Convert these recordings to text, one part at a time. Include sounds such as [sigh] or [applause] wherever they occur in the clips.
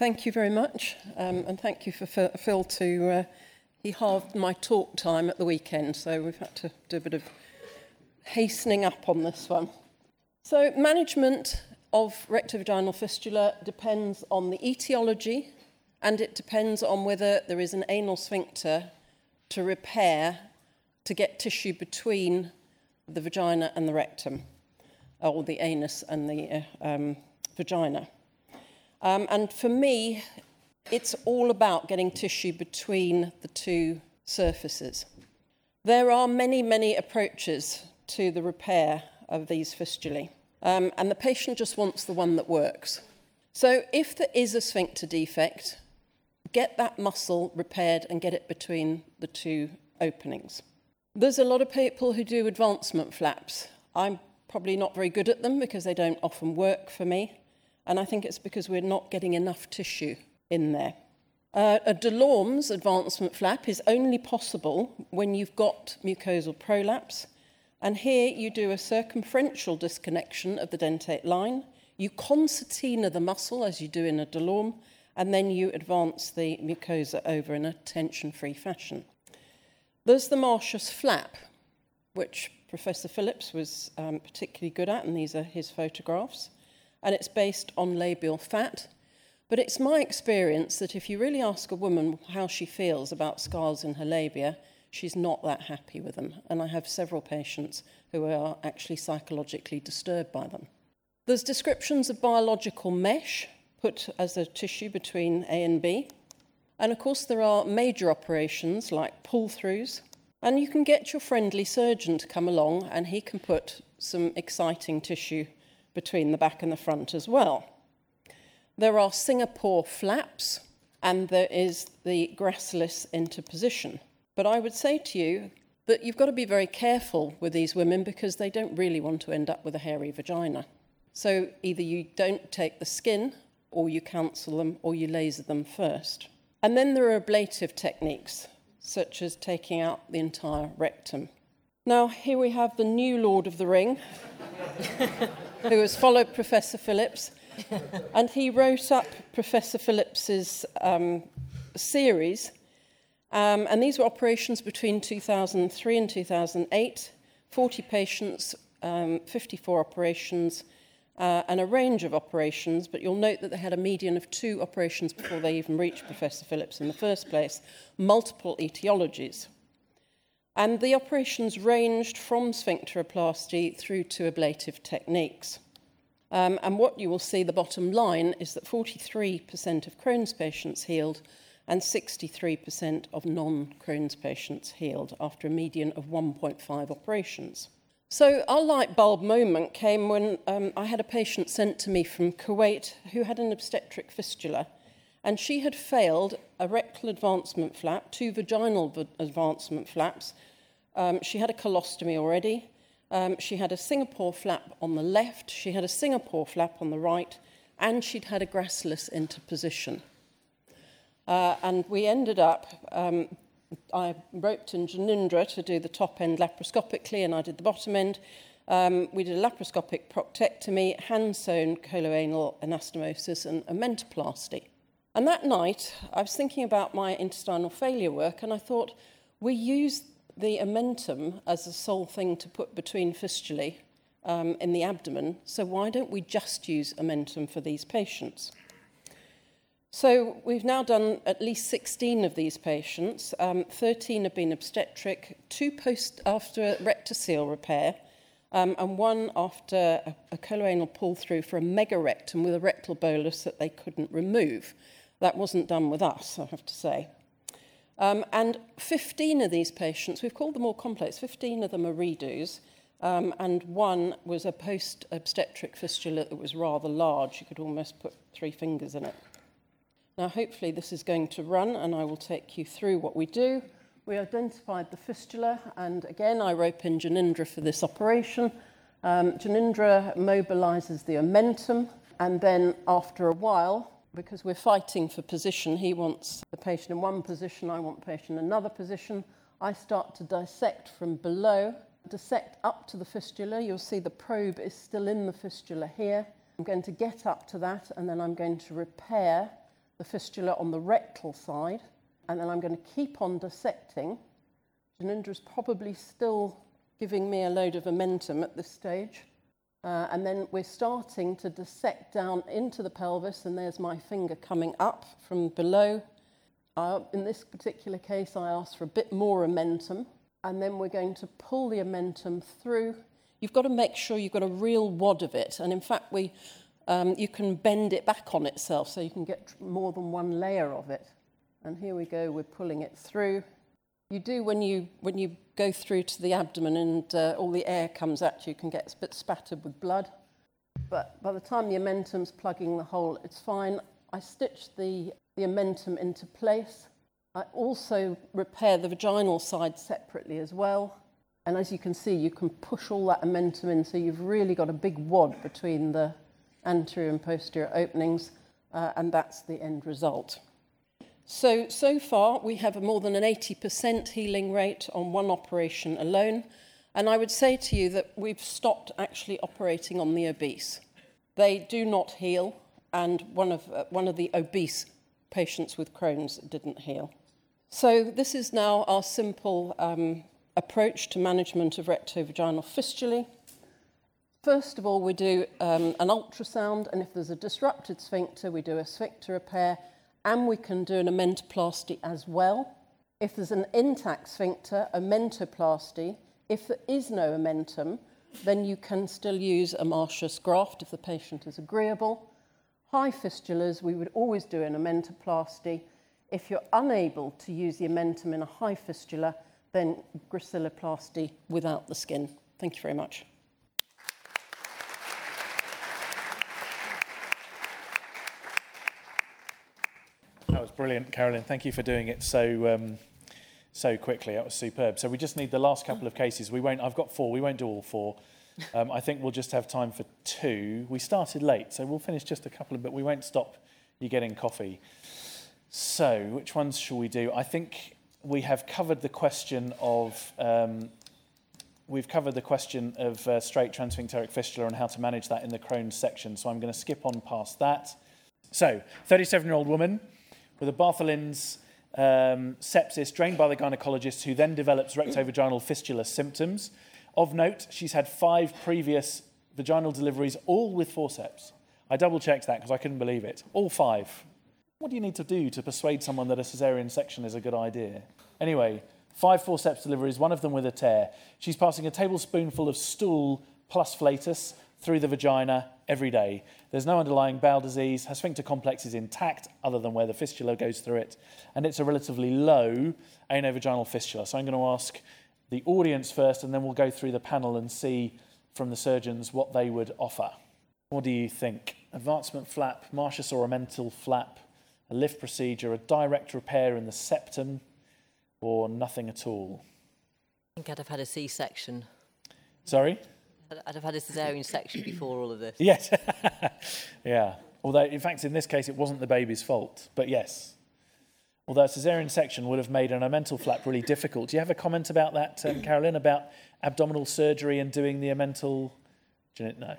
Thank you very much, um, and thank you for Phil to. Uh, he halved my talk time at the weekend, so we've had to do a bit of hastening up on this one. So, management of rectovaginal fistula depends on the etiology and it depends on whether there is an anal sphincter to repair to get tissue between the vagina and the rectum, or the anus and the uh, um, vagina. Um, and for me, it's all about getting tissue between the two surfaces. There are many, many approaches to the repair of these fistulae, um, and the patient just wants the one that works. So, if there is a sphincter defect, get that muscle repaired and get it between the two openings. There's a lot of people who do advancement flaps. I'm probably not very good at them because they don't often work for me, and I think it's because we're not getting enough tissue in there. Uh, a Delorme's advancement flap is only possible when you've got mucosal prolapse, and here you do a circumferential disconnection of the dentate line. You concertina the muscle as you do in a Delorme, and then you advance the mucosa over in a tension-free fashion. There's the Martius flap, which Professor Phillips was um, particularly good at, and these are his photographs. And it's based on labial fat. But it's my experience that if you really ask a woman how she feels about scars in her labia, she's not that happy with them. And I have several patients who are actually psychologically disturbed by them. There's descriptions of biological mesh, put as a tissue between A and B. And of course, there are major operations like pull throughs. And you can get your friendly surgeon to come along and he can put some exciting tissue between the back and the front as well. There are Singapore flaps and there is the gracilis interposition. But I would say to you that you've got to be very careful with these women because they don't really want to end up with a hairy vagina. So either you don't take the skin or you cancel them, or you laser them first. And then there are ablative techniques, such as taking out the entire rectum. Now, here we have the new Lord of the Ring, [laughs] who has followed Professor Phillips, and he wrote up Professor Phillips's um, series. Um, and these were operations between 2003 and 2008, 40 patients, um, 54 operations, uh, and a range of operations, but you'll note that they had a median of two operations before they even reached Professor Phillips in the first place, multiple etiologies. And the operations ranged from sphincteroplasty through to ablative techniques. Um, and what you will see, the bottom line, is that 43% of Crohn's patients healed and 63% of non Crohn's patients healed after a median of 1.5 operations. So, our light bulb moment came when um, I had a patient sent to me from Kuwait who had an obstetric fistula, and she had failed a rectal advancement flap, two vaginal advancement flaps. Um, she had a colostomy already. Um, she had a Singapore flap on the left, she had a Singapore flap on the right, and she'd had a gracilis interposition. Uh, and we ended up um, I roped in Janindra to do the top end laparoscopically, and I did the bottom end. Um, we did a laparoscopic proctectomy, hand sewn coloanal anastomosis, and a omentoplasty. And that night, I was thinking about my intestinal failure work, and I thought, we use the omentum as the sole thing to put between fistulae um, in the abdomen, so why don't we just use omentum for these patients? So we've now done at least 16 of these patients. Um, 13 have been obstetric, two post after rectocele repair, um, and one after a, a coloanal pull through for a megarectum with a rectal bolus that they couldn't remove. That wasn't done with us, I have to say. Um, and 15 of these patients, we've called them all complex, 15 of them are redos, um, and one was a post obstetric fistula that was rather large. You could almost put three fingers in it. Now, hopefully, this is going to run, and I will take you through what we do. We identified the fistula, and again, I rope in Janindra for this operation. Um, Janindra mobilizes the omentum, and then after a while, because we're fighting for position, he wants the patient in one position, I want the patient in another position. I start to dissect from below, dissect up to the fistula. You'll see the probe is still in the fistula here. I'm going to get up to that, and then I'm going to repair the fistula on the rectal side, and then I'm going to keep on dissecting. Janindra's probably still giving me a load of omentum at this stage. Uh, and then we're starting to dissect down into the pelvis, and there's my finger coming up from below. Uh, in this particular case, I asked for a bit more omentum, and then we're going to pull the omentum through. You've got to make sure you've got a real wad of it, and in fact, we, um, you can bend it back on itself so you can get more than one layer of it. And here we go, we're pulling it through. You do when you, when you go through to the abdomen and uh, all the air comes at you, can get a bit spattered with blood. But by the time the omentum's plugging the hole, it's fine. I stitch the, the omentum into place. I also repair the vaginal side separately as well. And as you can see, you can push all that omentum in, so you've really got a big wad between the anterior and posterior openings, uh, and that's the end result. So, so far, we have a more than an 80% healing rate on one operation alone. And I would say to you that we've stopped actually operating on the obese. They do not heal, and one of, uh, one of the obese patients with Crohn's didn't heal. So, this is now our simple um, approach to management of rectovaginal fistulae. First of all, we do um, an ultrasound, and if there's a disrupted sphincter, we do a sphincter repair and we can do an omentoplasty as well. If there's an intact sphincter, omentoplasty. If there is no omentum, then you can still use a Martius graft if the patient is agreeable. High fistulas, we would always do an omentoplasty. If you're unable to use the omentum in a high fistula, then gracilloplasty without the skin. Thank you very much. That brilliant, Carolynne. Thank you for doing it so um, so quickly. That was superb. So we just need the last couple of cases. We won't. I've got four. We won't do all four. Um, I think we'll just have time for two. We started late, so we'll finish just a couple of. But we won't stop you getting coffee. So which ones shall we do? I think we have covered the question of. Um, we've covered the question of uh, straight transsphincteric fistula and how to manage that in the Crohn's section. So I'm going to skip on past that. So, 37 year old woman with a Bartholin's um, sepsis drained by the gynecologist, who then develops rectovaginal fistula symptoms. Of note, she's had five previous vaginal deliveries, all with forceps. I double checked that because I couldn't believe it. All five. What do you need to do to persuade someone that a caesarean section is a good idea? Anyway, five forceps deliveries, one of them with a tear. She's passing a tablespoonful of stool plus flatus through the vagina every day. There's no underlying bowel disease. Her sphincter complex is intact, other than where the fistula goes through it. And it's a relatively low anovaginal fistula. So I'm going to ask the audience first, and then we'll go through the panel and see from the surgeons what they would offer. What do you think? Advancement flap, Martius or omental flap, a lift procedure, a direct repair in the septum, or nothing at all? I think I'd have had a C section. Sorry? I'd have had a cesarean section before all of this. [laughs] Yes. [laughs] yeah. Although, in fact, in this case, it wasn't the baby's fault. But yes. Although a cesarean section would have made an omental flap really difficult. Do you have a comment about that, um, Carolynne, about abdominal surgery and doing the omental? No.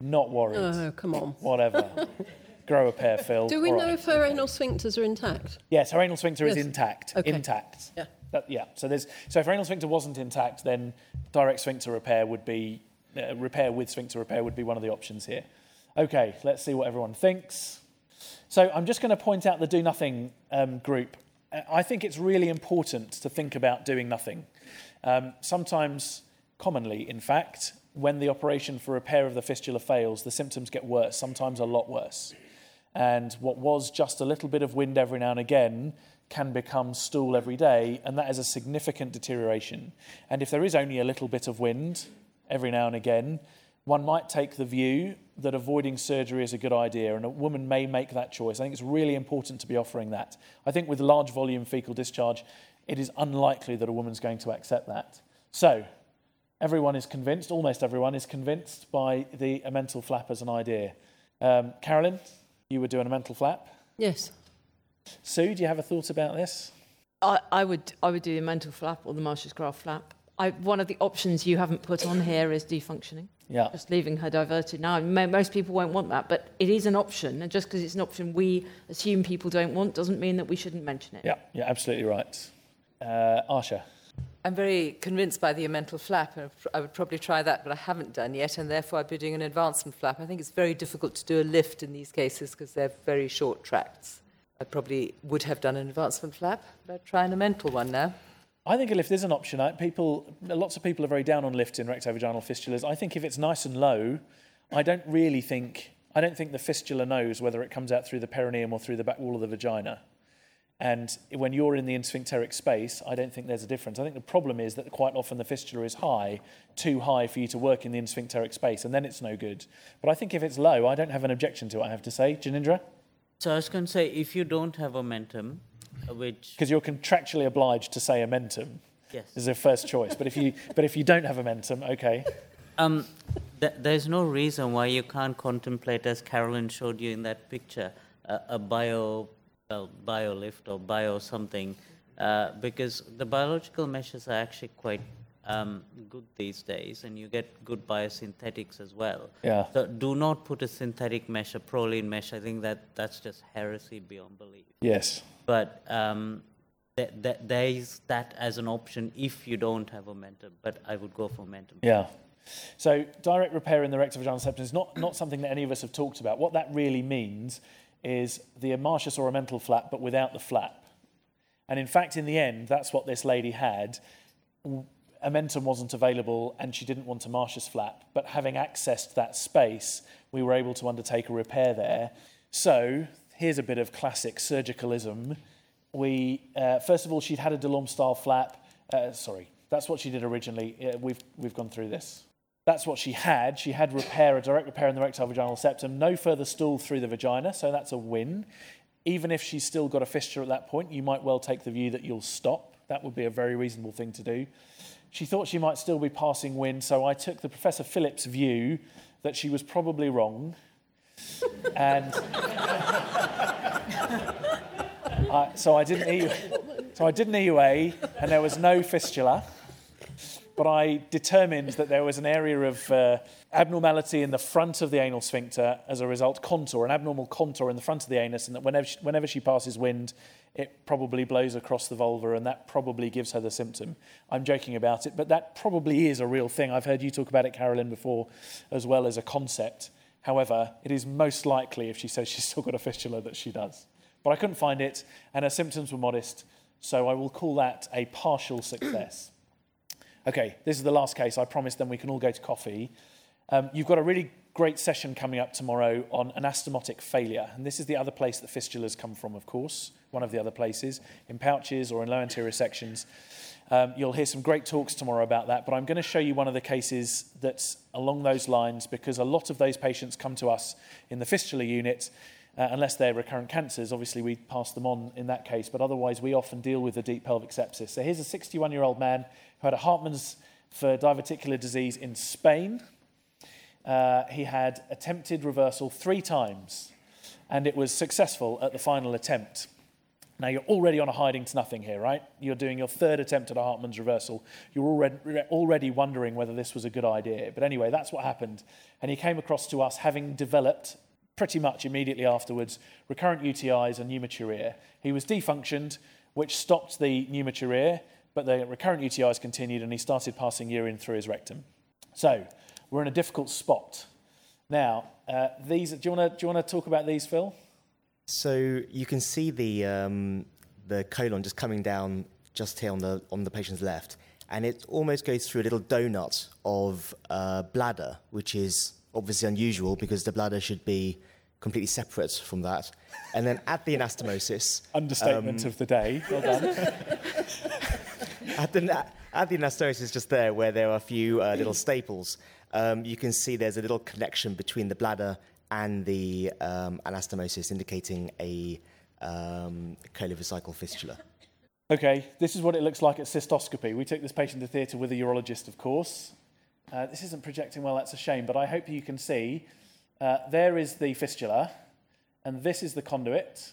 Not worried. Oh, come on. Whatever. [laughs] Grow a pair, Phil. [laughs] Do we All know right. if her anal sphincters are intact? Yes, her anal sphincter is intact. Okay. Intact. Yeah. That, yeah. So there's so if her anal sphincter wasn't intact, then direct sphincter repair would be uh, repair with sphincter repair would be one of the options here. Okay, let's see what everyone thinks. So I'm just going to point out the do nothing um, group. Uh, I think it's really important to think about doing nothing. Um, sometimes, commonly, in fact, when the operation for repair of the fistula fails, the symptoms get worse, sometimes a lot worse. And what was just a little bit of wind every now and again can become stool every day, and that is a significant deterioration. And if there is only a little bit of wind every now and again, one might take the view that avoiding surgery is a good idea, and a woman may make that choice. I think it's really important to be offering that. I think with large volume fecal discharge, it is unlikely that a woman's going to accept that. So, everyone is convinced, almost everyone is convinced by the omental flap as an idea. Um, Carolynne, you would do a omental flap. Yes. Sue, do you have a thought about this? I, I would I would do the omental flap or the Martius graft flap. I, one of the options you haven't put on here is defunctioning, Yeah. just leaving her diverted. Now, most people won't want that, but it is an option. And just because it's an option we assume people don't want doesn't mean that we shouldn't mention it. Yeah, you're absolutely right. Uh, Asha. I'm very convinced by the omental flap. and I would probably try that, but I haven't done yet, and therefore I'd be doing an advancement flap. I think it's very difficult to do a lift in these cases because they're very short tracts. I probably would have done an advancement flap, but I'd try an omental one now. I think a lift is an option. I, people, lots of people are very down on lifts in rectovaginal fistulas. I think if it's nice and low, I don't really think I don't think the fistula knows whether it comes out through the perineum or through the back wall of the vagina. And when you're in the intersphincteric space, I don't think there's a difference. I think the problem is that quite often the fistula is high, too high for you to work in the intersphincteric space, and then it's no good. But I think if it's low, I don't have an objection to it, I have to say. Janindra? So I was going to say, if you don't have omentum, which Because you're contractually obliged to say omentum yes, as a first choice. But if you, [laughs] but if you don't have omentum, okay. um, th- there's no reason why you can't contemplate, as Carolynne showed you in that picture, uh, a bio, well, bio lift or bio something, uh, because the biological meshes are actually quite um, good these days, and you get good biosynthetics as well. Yeah. So do not put a synthetic mesh, a Prolene mesh. I think that that's just heresy beyond belief. Yes. but um, th- th- there is that as an option if you don't have omentum. But I would go for omentum. Yeah. So direct repair in the rectovaginal septum is not, not something that any of us have talked about. What that really means is the martius or a omental flap, but without the flap. And in fact, in the end, that's what this lady had. Omentum wasn't available and she didn't want a martius flap, but having accessed that space, we were able to undertake a repair there. So here's a bit of classic surgicalism. We, uh, first of all, she'd had a Delorme style flap. Uh, sorry, that's what she did originally. Uh, we've, we've gone through this. That's what she had. She had repair, a direct repair in the rectal vaginal septum, no further stool through the vagina, so that's a win. Even if she's still got a fistula at that point, you might well take the view that you'll stop. That would be a very reasonable thing to do. She thought she might still be passing wind, so I took the Professor Phillips view that she was probably wrong. And [laughs] I, so I didn't E, so I did an EUA, and there was no fistula. But I determined that there was an area of uh, abnormality in the front of the anal sphincter as a result, contour, an abnormal contour in the front of the anus, and that whenever she, whenever she passes wind, it probably blows across the vulva, and that probably gives her the symptom. I'm joking about it, but that probably is a real thing. I've heard you talk about it, Carolynne, before, as well as a concept. However, it is most likely, if she says she's still got a fistula, that she does. But I couldn't find it, and her symptoms were modest, so I will call that a partial success. Okay, this is the last case. I promise then we can all go to coffee. Um, you've got a really great session coming up tomorrow on anastomotic failure. And this is the other place that fistulas come from, of course, one of the other places, in pouches or in low anterior sections. Um, you'll hear some great talks tomorrow about that, but I'm going to show you one of the cases that's along those lines because a lot of those patients come to us in the fistula unit. Uh, unless they're recurrent cancers, obviously we pass them on in that case, but otherwise we often deal with the deep pelvic sepsis. So here's a 61 year old man who had a Hartmann's for diverticular disease in Spain. Uh, he had attempted reversal three times, and it was successful at the final attempt. Now, you're already on a hiding to nothing here, right? You're doing your third attempt at a Hartmann's reversal. You're already, already wondering whether this was a good idea. But anyway, that's what happened. And he came across to us having developed pretty much immediately afterwards recurrent UTIs and pneumaturia. He was defunctioned, which stopped the pneumaturia, but the recurrent UTIs continued and he started passing urine through his rectum. So, we're in a difficult spot. Now, uh, these, do you want to talk about these, Phil? So you can see the um, the colon just coming down just here on the on the patient's left, and it almost goes through a little donut of uh, bladder, which is obviously unusual because the bladder should be completely separate from that. And then at the anastomosis, [laughs] Understatement of the day. Well done. [laughs] at the, at the anastomosis just there, where there are a few uh, little [clears throat] staples, um, you can see there's a little connection between the bladder and the um, anastomosis, indicating a um, colovesical fistula. Okay, this is what it looks like at cystoscopy. We took this patient to theatre with a urologist, of course. Uh, this isn't projecting well, that's a shame, but I hope you can see. Uh, there is the fistula, and this is the conduit,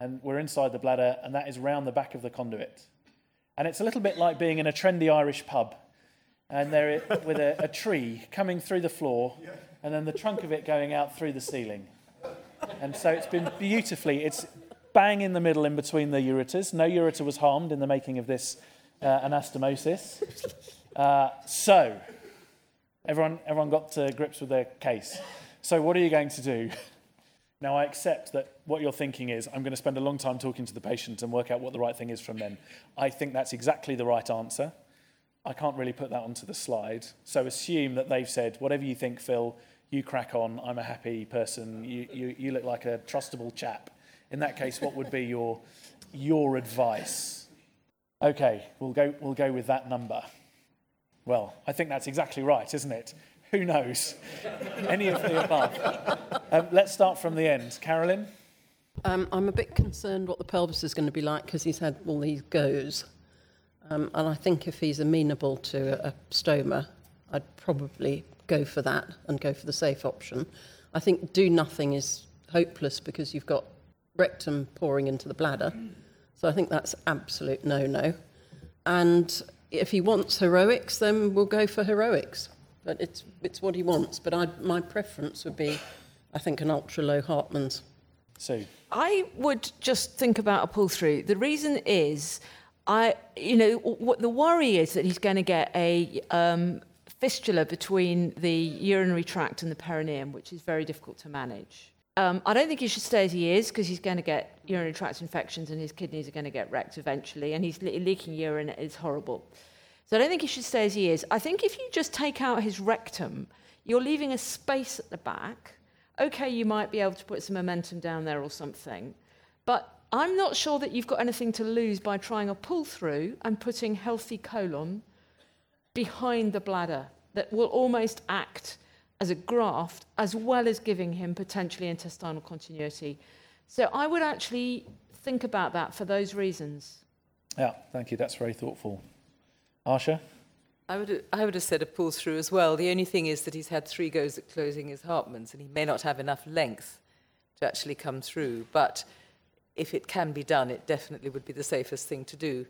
and we're inside the bladder, and that is round the back of the conduit. And it's a little bit like being in a trendy Irish pub and there with a, a tree coming through the floor, and then the trunk of it going out through the ceiling. And so it's been beautifully. It's bang in the middle in between the ureters. No ureter was harmed in the making of this uh, anastomosis. Uh, so everyone, everyone got to grips with their case. So what are you going to do? [laughs] Now, I accept that what you're thinking is I'm going to spend a long time talking to the patient and work out what the right thing is from them. I think that's exactly the right answer. I can't really put that onto the slide. So assume that they've said, whatever you think, Phil, you crack on. I'm a happy person. You, you, you look like a trustable chap. In that case, what would be your, your advice? Okay, we'll go, we'll go with that number. Well, I think that's exactly right, isn't it? Who knows? Any of the above. Um, let's start from the end. Carolynne? Um, I'm a bit concerned what the pelvis is going to be like because he's had all these goes. Um, and I think if he's amenable to a, a stoma, I'd probably go for that and go for the safe option. I think do nothing is hopeless because you've got rectum pouring into the bladder. So I think that's absolute no no. And if he wants heroics, then we'll go for heroics. But it's, it's what he wants. But I, my preference would be, I think, an ultra low Hartmann's. So I would just think about a pull through. The reason is, I, you know, what the worry is that he's going to get a um, fistula between the urinary tract and the perineum, which is very difficult to manage. Um, I don't think he should stay as he is because he's going to get urinary tract infections and his kidneys are going to get wrecked eventually, and he's le- leaking urine. It's horrible. So I don't think he should stay as he is. I think if you just take out his rectum, you're leaving a space at the back. Okay, you might be able to put some omentum down there or something, but I'm not sure that you've got anything to lose by trying a pull through and putting healthy colon behind the bladder that will almost act as a graft as well as giving him potentially intestinal continuity. So I would actually think about that for those reasons. Yeah, thank you. That's very thoughtful. Asha? I would, I would have said a pull through as well. The only thing is that he's had three goes at closing his Hartmann's and he may not have enough length to actually come through. But if it can be done, it definitely would be the safest thing to do.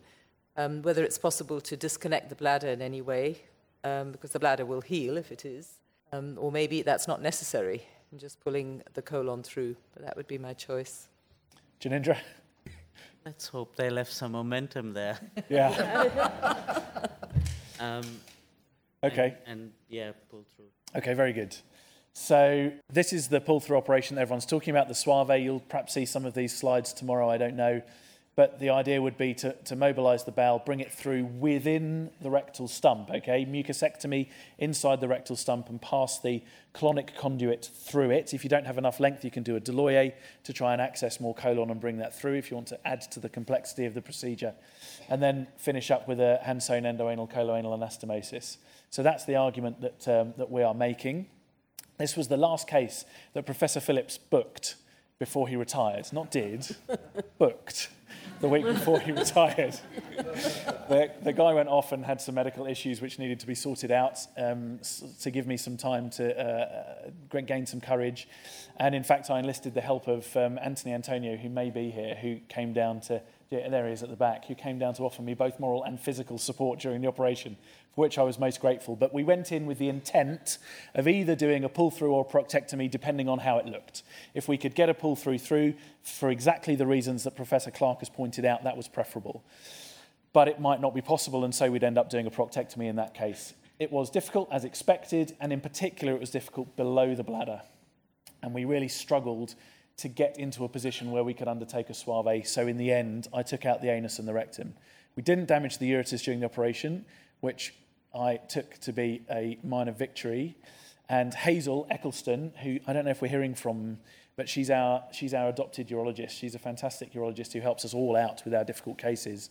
Um, whether it's possible to disconnect the bladder in any way, um, because the bladder will heal if it is, um, or maybe that's not necessary, and just pulling the colon through. But that would be my choice. Janindra? Let's hope they left some omentum there. Yeah. [laughs] Um, Okay. And, and yeah, pull through. Okay, very good. So this is the pull-through operation that everyone's talking about, the Soave. You'll perhaps see some of these slides tomorrow, I don't know. But the idea would be to, to mobilize the bowel, bring it through within the rectal stump, okay? Mucosectomy inside the rectal stump and pass the colonic conduit through it. If you don't have enough length, you can do a Deloyers to try and access more colon and bring that through if you want to add to the complexity of the procedure. And then finish up with a hand-sewn endoanal coloanal anastomosis. So that's the argument that, um, that we are making. This was the last case that Professor Phillips booked before he retired. Not did, [laughs] booked the week before he [laughs] retired. the, the guy went off and had some medical issues which needed to be sorted out um, to give me some time to uh, uh, gain some courage. And in fact, I enlisted the help of um, Anthony Antoniou, who may be here, who came down to, yeah, there he is at the back, who came down to offer me both moral and physical support during the operation, for which I was most grateful. But we went in with the intent of either doing a pull through or proctectomy, depending on how it looked. If we could get a pull through through for exactly the reasons that Professor Clark has pointed out, that was preferable. But it might not be possible, and so we'd end up doing a proctectomy in that case. It was difficult as expected, and in particular, it was difficult below the bladder. And we really struggled to get into a position where we could undertake a Soave. So in the end, I took out the anus and the rectum. We didn't damage the ureters during the operation, which I took to be a minor victory. And Hazel Eccleston, who I don't know if we're hearing from, but she's our, she's our adopted urologist. She's a fantastic urologist who helps us all out with our difficult cases.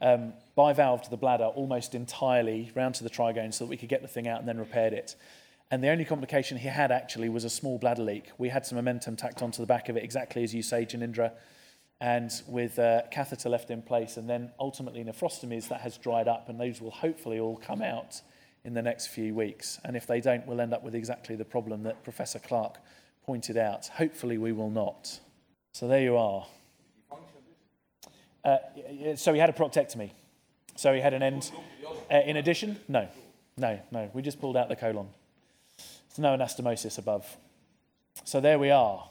Um, bivalved the bladder almost entirely round to the trigone so that we could get the thing out and then repaired it. And the only complication he had actually was a small bladder leak. We had some omentum tacked onto the back of it, exactly as you say, Janindra, and with a catheter left in place. And then ultimately nephrostomies, that has dried up, and those will hopefully all come out in the next few weeks. And if they don't, we'll end up with exactly the problem that Professor Clark pointed out. Hopefully, we will not. So there you are. Uh, so he had a proctectomy. So he had an end. Uh, in addition, no. No, no, we just pulled out the colon. There's no anastomosis above. So there we are.